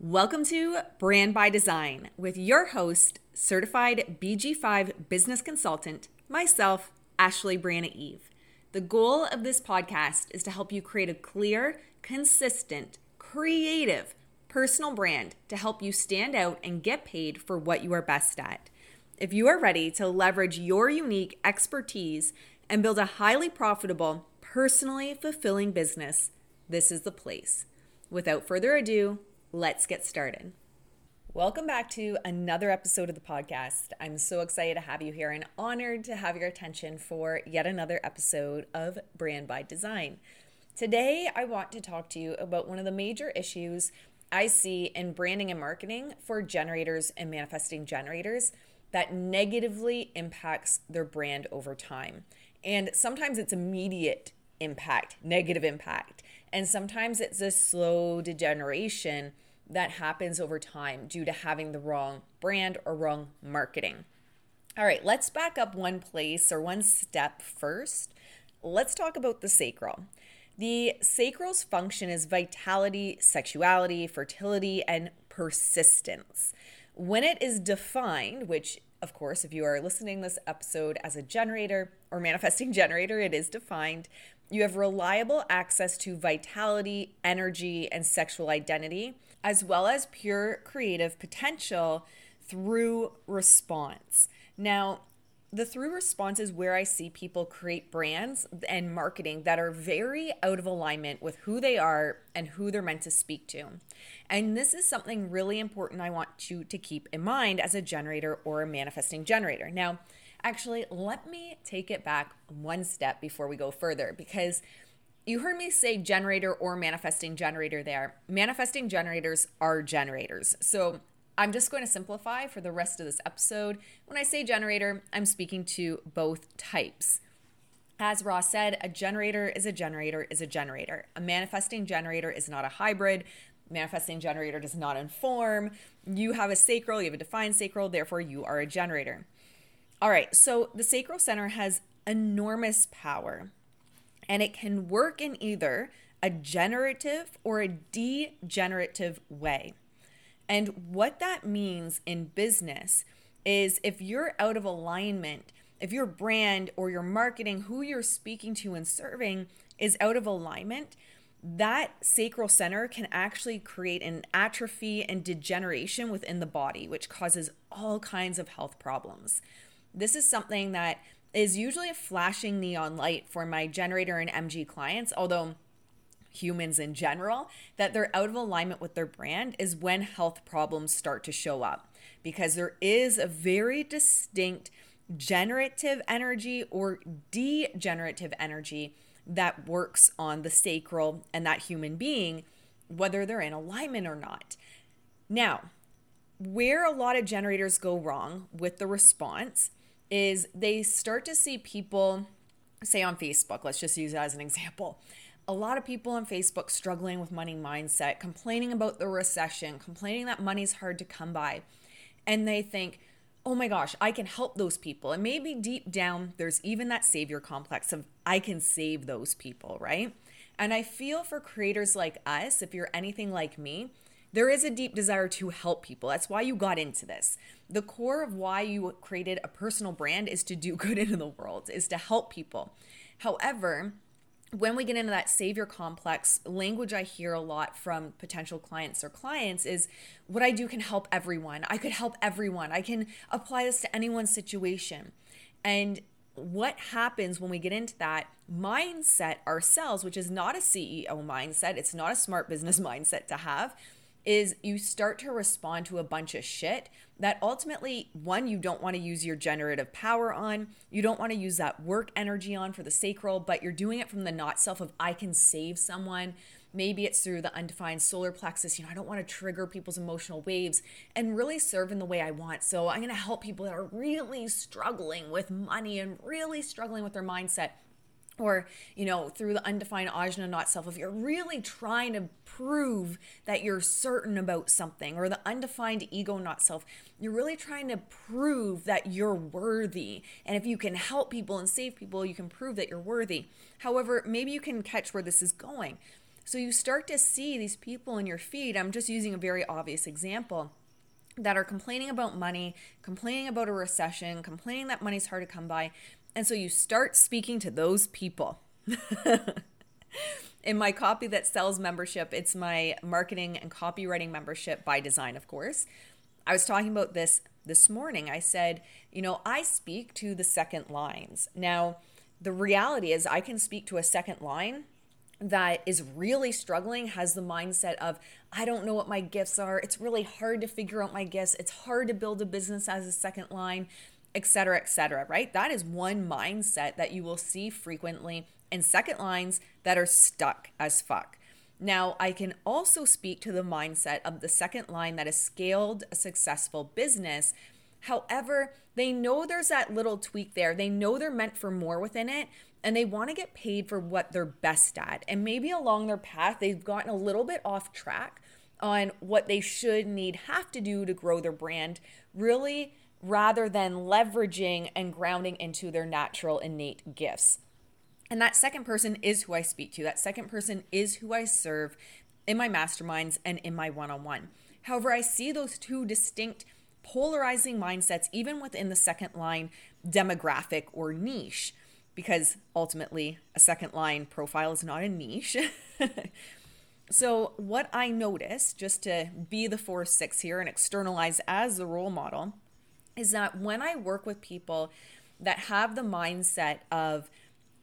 Welcome to Brand by Design with your host, certified BG5 business consultant, myself, Ashley Briana Eve. The goal of this podcast is to help you create a clear, consistent, creative, personal brand to help you stand out and get paid for what you are best at. If you are ready to leverage your unique expertise and build a highly profitable, personally fulfilling business, this is the place. Without further ado, let's get started. Welcome back to another episode of the podcast. I'm so excited to have you here and honored to have your attention for yet another episode of Brand by Design. Today, I want to talk to you about one of the major issues I see in branding and marketing for generators and manifesting generators that negatively impacts their brand over time. And sometimes it's immediate impact, negative impact. And sometimes it's a slow degeneration that happens over time due to having the wrong brand or wrong marketing. All right, let's back up one place or one step first. Let's talk about the sacral. The sacral's function is vitality, sexuality, fertility, and persistence. When it is defined, which of course, if you are listening this episode as a generator or manifesting generator, it is defined you have reliable access to vitality, energy, and sexual identity, as well as pure creative potential through response. Now, the through response is where I see people create brands and marketing that are very out of alignment with who they are and who they're meant to speak to. And this is something really important I want you to keep in mind as a generator or a manifesting generator. Now, Actually, let me take it back one step before we go further because you heard me say generator or manifesting generator there. Manifesting generators are generators. So I'm just going to simplify for the rest of this episode. When I say generator, I'm speaking to both types. As Ra said, a generator is a generator is a generator. A manifesting generator is not a hybrid. Manifesting generator does not inform. You have a sacral, you have a defined sacral, therefore you are a generator. All right, so the sacral center has enormous power and it can work in either a generative or a degenerative way. And what that means in business is if you're out of alignment, if your brand or your marketing, who you're speaking to and serving is out of alignment, that sacral center can actually create an atrophy and degeneration within the body, which causes all kinds of health problems. This is something that is usually a flashing neon light for my generator and MG clients, although humans in general, that they're out of alignment with their brand is when health problems start to show up because there is a very distinct generative energy or degenerative energy that works on the sacral and that human being, whether they're in alignment or not. Now, where a lot of generators go wrong with the response is they start to see people, say on Facebook, let's just use as an example. A lot of people on Facebook struggling with money mindset, complaining about the recession, complaining that money's hard to come by. And they think, oh my gosh, I can help those people. And maybe deep down, there's even that savior complex of I can save those people, right? And I feel for creators like us, if you're anything like me, there is a deep desire to help people. That's why you got into this. The core of why you created a personal brand is to do good in the world, is to help people. However, when we get into that savior complex language i hear a lot from potential clients or clients is what i do can help everyone i could help everyone i can apply this to anyone's situation and what happens when we get into that mindset ourselves which is not a ceo mindset it's not a smart business mindset to have is you start to respond to a bunch of shit that ultimately, one, you don't want to use your generative power on. You don't want to use that work energy on for the sacral, but you're doing it from the not self of I can save someone. Maybe it's through the undefined solar plexus. You know, I don't want to trigger people's emotional waves and really serve in the way I want. So I'm going to help people that are really struggling with money and really struggling with their mindset or you know through the undefined ajna not self if you're really trying to prove that you're certain about something or the undefined ego not self you're really trying to prove that you're worthy and if you can help people and save people you can prove that you're worthy however maybe you can catch where this is going So you start to see these people in your feed. I'm just using a very obvious example that are complaining about money, complaining about a recession, complaining that money's hard to come by. And so you start speaking to those people. In my copy that sells membership, it's my marketing and copywriting membership by design, of course. I was talking about this this morning. I said, you know, I speak to the second lines. Now, the reality is, I can speak to a second line that is really struggling has the mindset of I don't know what my gifts are. It's really hard to figure out my gifts. It's hard to build a business as a second line, etc., etc., right? That is one mindset that you will see frequently in second lines that are stuck as fuck. Now, I can also speak to the mindset of the second line that has scaled a successful business. However, they know there's that little tweak there. They know they're meant for more within it, and they want to get paid for what they're best at. And maybe along their path, they've gotten a little bit off track on what they should, need, have to do to grow their brand, really, rather than leveraging and grounding into their natural innate gifts. And that second person is who I speak to. That second person is who I serve in my masterminds and in my one on one. However, I see those two distinct polarizing mindsets even within the second line demographic or niche because ultimately a second line profile is not a niche. so, what I notice, just to be the four six here and externalize as the role model, is that when I work with people that have the mindset of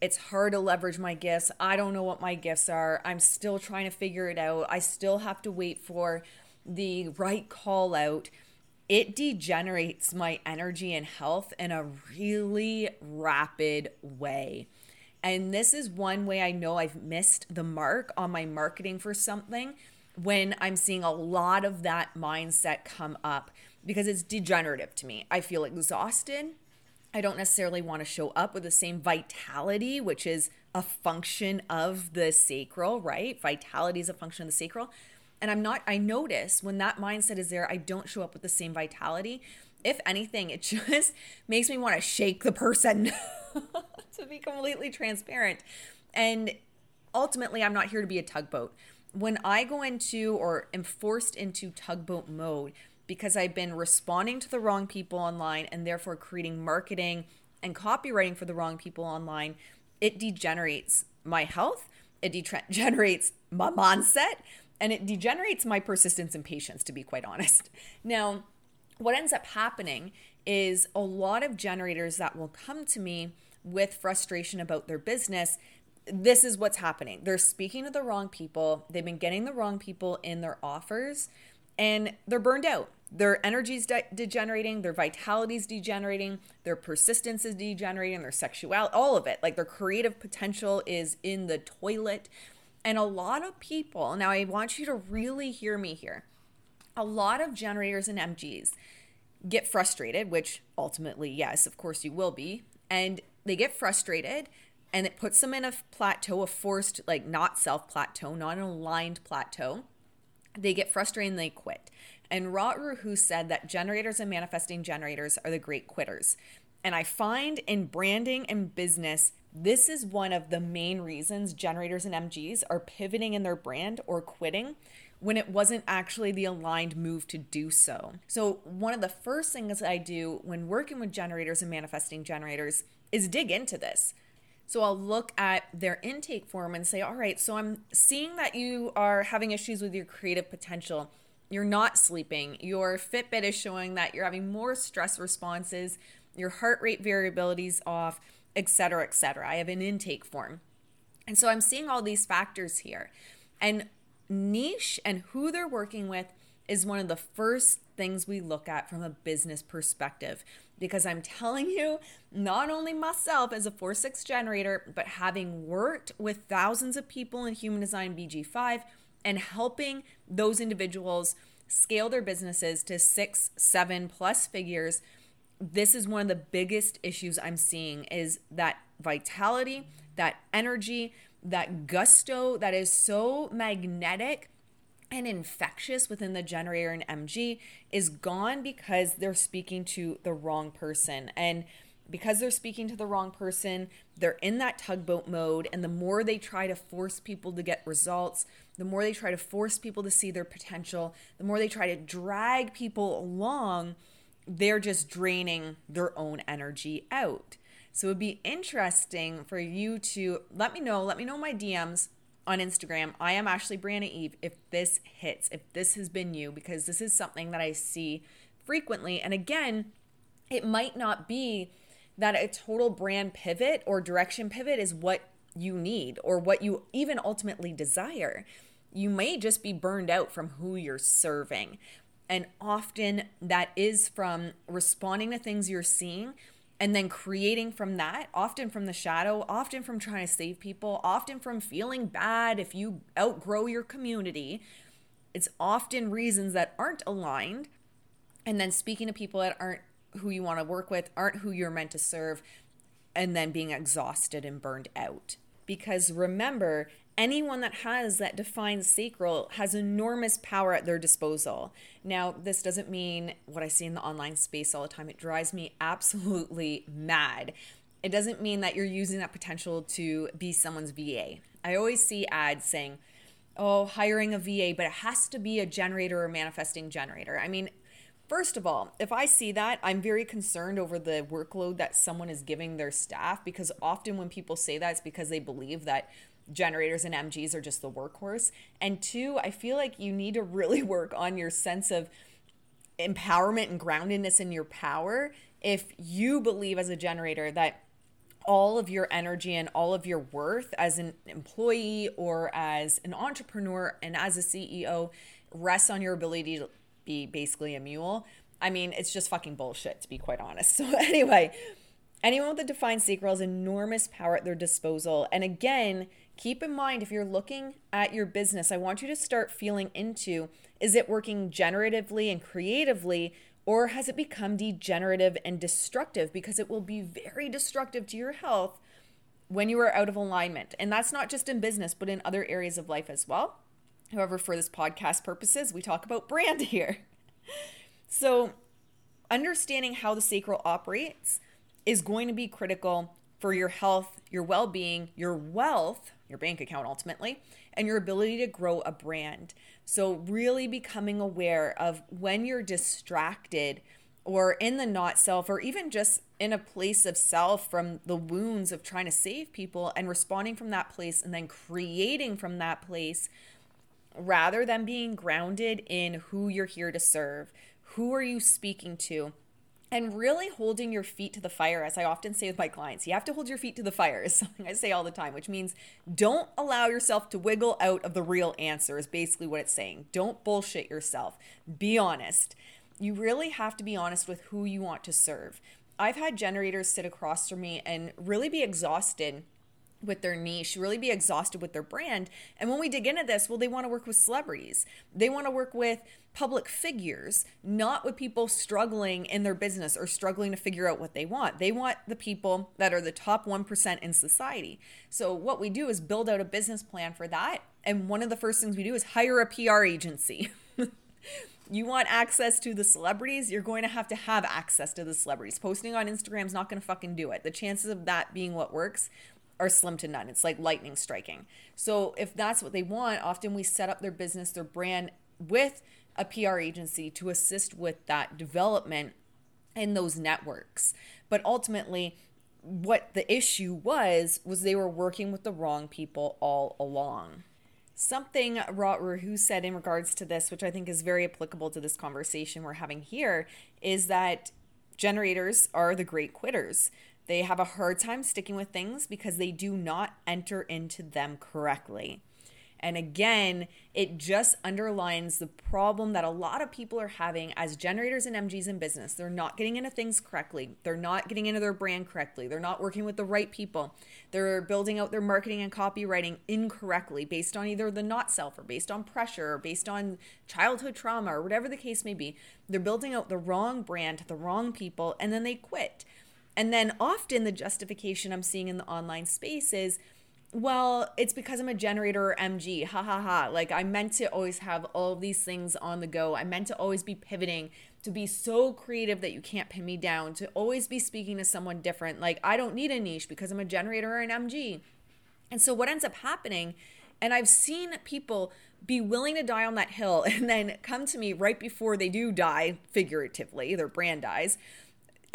it's hard to leverage my gifts, I don't know what my gifts are, I'm still trying to figure it out, I still have to wait for the right call out it degenerates my energy and health in a really rapid way. And this is one way I know I've missed the mark on my marketing for something when I'm seeing a lot of that mindset come up because it's degenerative to me. I feel exhausted. I don't necessarily want to show up with the same vitality, which is a function of the sacral, right? Vitality is a function of the sacral and I'm not, I notice when that mindset is there, I don't show up with the same vitality. If anything, it just makes me want to shake the person to be completely transparent. And ultimately, I'm not here to be a tugboat. When I go into or am forced into tugboat mode because I've been responding to the wrong people online and therefore creating marketing and copywriting for the wrong people online, it degenerates my health, it degenerates my mindset, and it degenerates my persistence and patience, to be quite honest. Now, what ends up happening is a lot of generators that will come to me with frustration about their business. This is what's happening. They're speaking to the wrong people, they've been getting the wrong people in their offers, and they're burned out. Their energy is de- degenerating, their vitality is degenerating, their persistence is degenerating, their sexuality, all of it. Like their creative potential is in the toilet and a lot of people, now I want you to really hear me here. A lot of generators and MGs get frustrated, which ultimately, yes, of course you will be. And they get frustrated and it puts them in a plateau, a forced, like not self plateau, not an aligned plateau. They get frustrated and they quit. And Ra said that generators and manifesting generators are the great quitters. And I find in branding and business, this is one of the main reasons generators and MGs are pivoting in their brand or quitting when it wasn't actually the aligned move to do so. So, one of the first things I do when working with generators and manifesting generators is dig into this. So, I'll look at their intake form and say, All right, so I'm seeing that you are having issues with your creative potential. You're not sleeping. Your Fitbit is showing that you're having more stress responses. Your heart rate variability is off etc., etc. I have an intake form. And so I'm seeing all these factors here. And niche and who they're working with is one of the first things we look at from a business perspective because I'm telling you, not only myself as a 4 6 generator, but having worked with thousands of people in human design BG5 and helping those individuals scale their businesses to six, seven plus figures this is one of the biggest issues I'm seeing is that vitality, that energy, that gusto that is so magnetic and infectious within the generator and MG is gone because they're speaking to the wrong person. And because they're speaking to the wrong person, they're in that tugboat mode. And the more they try to force people to get results, the more they try to force people to see their potential, the more they try to drag people along, they're just draining their own energy out. So it'd be interesting for you to let me know, let me know my DMs on Instagram. I am Ashley Briana Eve if this hits, if this has been you, because this is something that I see frequently. And again, it might not be that a total brand pivot or direction pivot is what you need or what you even ultimately desire. You may just be burned out from who you're serving. And often that is from responding to things you're seeing and then creating from that, often from the shadow, often from trying to save people, often from feeling bad if you outgrow your community. It's often reasons that aren't aligned. And then speaking to people that aren't who you want to work with, aren't who you're meant to serve, and then being exhausted and burned out. Because remember, anyone that has that defined sacral has enormous power at their disposal. Now, this doesn't mean what I see in the online space all the time. It drives me absolutely mad. It doesn't mean that you're using that potential to be someone's VA. I always see ads saying, oh, hiring a VA, but it has to be a generator or manifesting generator. I mean, First of all, if I see that, I'm very concerned over the workload that someone is giving their staff because often when people say that, it's because they believe that generators and MGs are just the workhorse. And two, I feel like you need to really work on your sense of empowerment and groundedness in your power if you believe as a generator that all of your energy and all of your worth as an employee or as an entrepreneur and as a CEO rests on your ability to be basically a mule. I mean, it's just fucking bullshit to be quite honest. So anyway, anyone with a defined sacral has enormous power at their disposal. And again, keep in mind if you're looking at your business, I want you to start feeling into is it working generatively and creatively or has it become degenerative and destructive because it will be very destructive to your health when you are out of alignment. And that's not just in business, but in other areas of life as well. However, for this podcast purposes, we talk about brand here. So, understanding how the sacral operates is going to be critical for your health, your well being, your wealth, your bank account ultimately, and your ability to grow a brand. So, really becoming aware of when you're distracted or in the not self, or even just in a place of self from the wounds of trying to save people and responding from that place and then creating from that place rather than being grounded in who you're here to serve. Who are you speaking to? and really holding your feet to the fire as i often say with my clients you have to hold your feet to the fire is something i say all the time which means don't allow yourself to wiggle out of the real answer is basically what it's saying don't bullshit yourself be honest you really have to be honest with who you want to serve i've had generators sit across from me and really be exhausted with their niche, really be exhausted with their brand. And when we dig into this, well, they want to work with celebrities. They want to work with public figures, not with people struggling in their business or struggling to figure out what they want. They want the people that are the top 1% in society. So, what we do is build out a business plan for that. And one of the first things we do is hire a PR agency. you want access to the celebrities, you're going to have to have access to the celebrities. Posting on Instagram is not going to fucking do it. The chances of that being what works are slim to none. It's like lightning striking. So if that's what they want, often we set up their business, their brand with a PR agency to assist with that development in those networks. But ultimately, what the issue was was they were working with the wrong people all along. Something Ra Uru Hu said in regards to this, which I think is very applicable to this conversation we're having here, is that generators are the great quitters. They have a hard time sticking with things because they do not enter into them correctly. And again, it just underlines the problem that a lot of people are having as generators and MGs in business. They're not getting into things correctly. They're not getting into their brand correctly. They're not working with the right people. They're building out their marketing and copywriting incorrectly based on either the not self or based on pressure or based on childhood trauma or whatever the case may be. They're building out the wrong brand to the wrong people and then they quit. And then often the justification I'm seeing in the online space is well, it's because I'm a generator or MG. Ha ha ha. Like I meant to always have all of these things on the go. I meant to always be pivoting, to be so creative that you can't pin me down, to always be speaking to someone different. Like I don't need a niche because I'm a generator or an MG. And so what ends up happening, and I've seen people be willing to die on that hill and then come to me right before they do die, figuratively, their brand dies,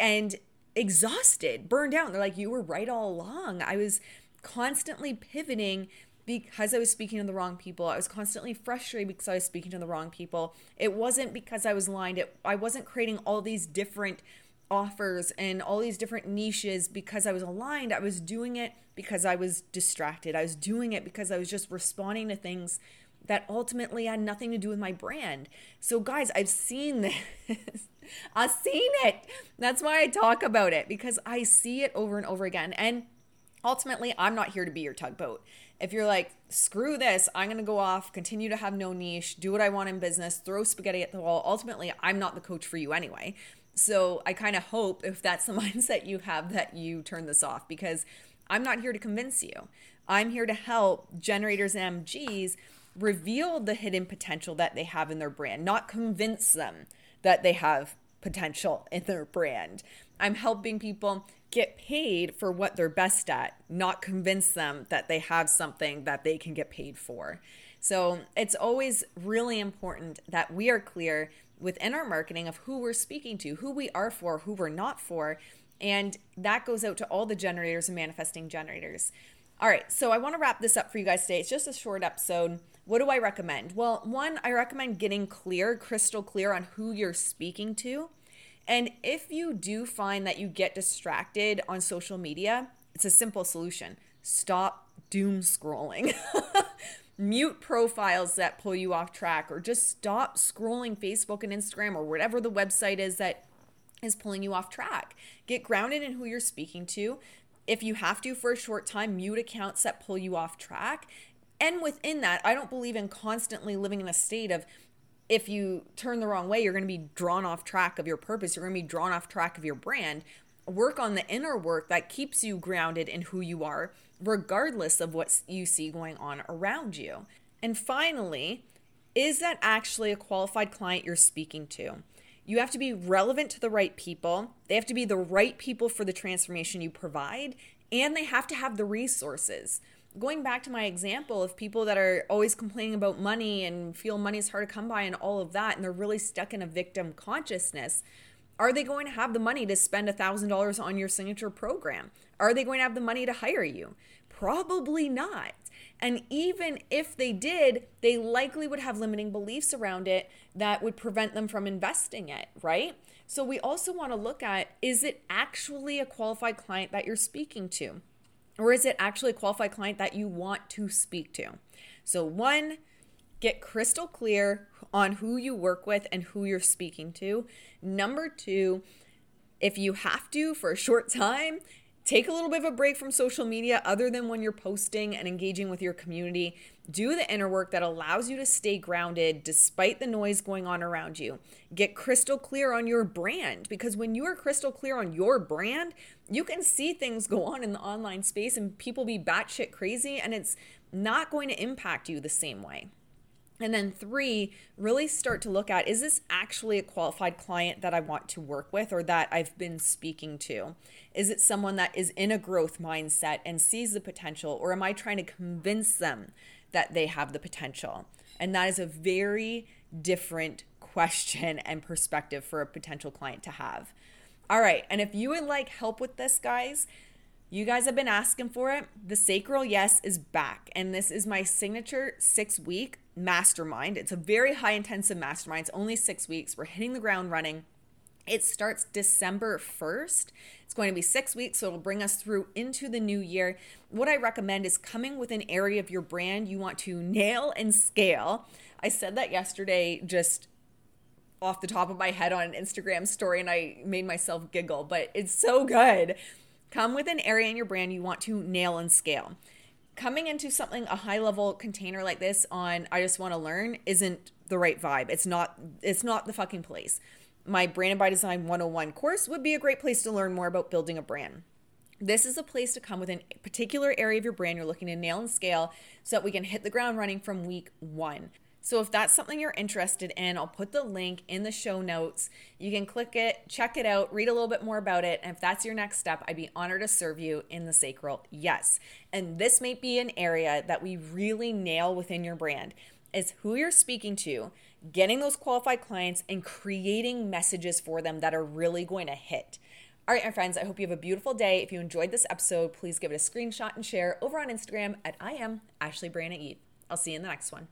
and exhausted, burned out. They're like, You were right all along. I was constantly pivoting because I was speaking to the wrong people. I was constantly frustrated because I was speaking to the wrong people. It wasn't because I was aligned. It, I wasn't creating all these different offers and all these different niches because I was aligned. I was doing it because I was distracted. I was doing it because I was just responding to things that ultimately had nothing to do with my brand. So, guys, I've seen this. I've seen it. That's why I talk about it because I see it over and over again. And ultimately, I'm not here to be your tugboat. If you're like, screw this, I'm going to go off, continue to have no niche, do what I want in business, throw spaghetti at the wall, ultimately, I'm not the coach for you anyway. So I kind of hope if that's the mindset you have that you turn this off because I'm not here to convince you. I'm here to help generators and MGs reveal the hidden potential that they have in their brand, not convince them that they have potential in their brand. I'm helping people get paid for what they're best at, not convince them that they have something that they can get paid for. So it's always really important that we are clear within our marketing of who we're speaking to, who we are for, who we're not for. And that goes out to all the generators and manifesting generators. All right, so I want to wrap this up for you guys today. It's just a short episode. What do I recommend? Well, one, I recommend getting clear, crystal clear on who you're speaking to. And if you do find that you get distracted on social media, it's a simple solution. Stop doom scrolling. Mute profiles that pull you off track, or just stop scrolling Facebook and Instagram or whatever the website is that is pulling you off track. Get grounded in who you're speaking to. If you have to for a short time, mute accounts that pull you off track. And within that, I don't believe in constantly living in a state of if you turn the wrong way, you're going to be drawn off track of your purpose. You're going to be drawn off track of your brand. Work on the inner work that keeps you grounded in who you are, regardless of what you see going on around you. And finally, is that actually a qualified client you're speaking to? You have to be relevant to the right people. They have to be the right people for the transformation you provide, and they have to have the resources going back to my example of people that are always complaining about money and feel money is hard to come by and all of that, and they're really stuck in a victim consciousness, are they going to have the money to spend $1,000 on your signature program? Are they going to have the money to hire you? Probably not. And even if they did, they likely would have limiting beliefs around it that would prevent them from investing it, right? So we also want to look at is it actually a qualified client that you're speaking to? Or is it actually a qualified client that you want to speak to? So, one, get crystal clear on who you work with and who you're speaking to. Number two, if you have to for a short time, take a little bit of a break from social media other than when you're posting and engaging with your community. Do the inner work that allows you to stay grounded despite the noise going on around you. Get crystal clear on your brand because when you are crystal clear on your brand, you can see things go on in the online space and people be batshit crazy and it's not going to impact you the same way. And then three, really start to look at is this actually a qualified client that I want to work with or that I've been speaking to? Is it someone that is in a growth mindset and sees the potential, or am I trying to convince them that they have the potential? And that is a very different question and perspective for a potential client to have. All right, and if you would like help with this, guys, you guys have been asking for it. The Sacral Yes is back, and this is my signature six week mastermind. It's a very high intensive mastermind. It's only six weeks. We're hitting the ground running. It starts December 1st. It's going to be six weeks, so it'll bring us through into the new year. What I recommend is coming with an area of your brand you want to nail and scale. I said that yesterday just off the top of my head on an Instagram story, and I made myself giggle, but it's so good. Come with an area in your brand you want to nail and scale. Coming into something, a high level container like this on I just want to learn isn't the right vibe. It's not, it's not the fucking place my Branded by Design 101 course would be a great place to learn more about building a brand. This is a place to come with a particular area of your brand you're looking to nail and scale so that we can hit the ground running from week one. So if that's something you're interested in, I'll put the link in the show notes. You can click it, check it out, read a little bit more about it. And if that's your next step, I'd be honored to serve you in the sacral. Yes. And this may be an area that we really nail within your brand is who you're speaking to, getting those qualified clients and creating messages for them that are really going to hit. All right, my friends, I hope you have a beautiful day. If you enjoyed this episode, please give it a screenshot and share over on Instagram at I am Ashley Briana Eve. I'll see you in the next one.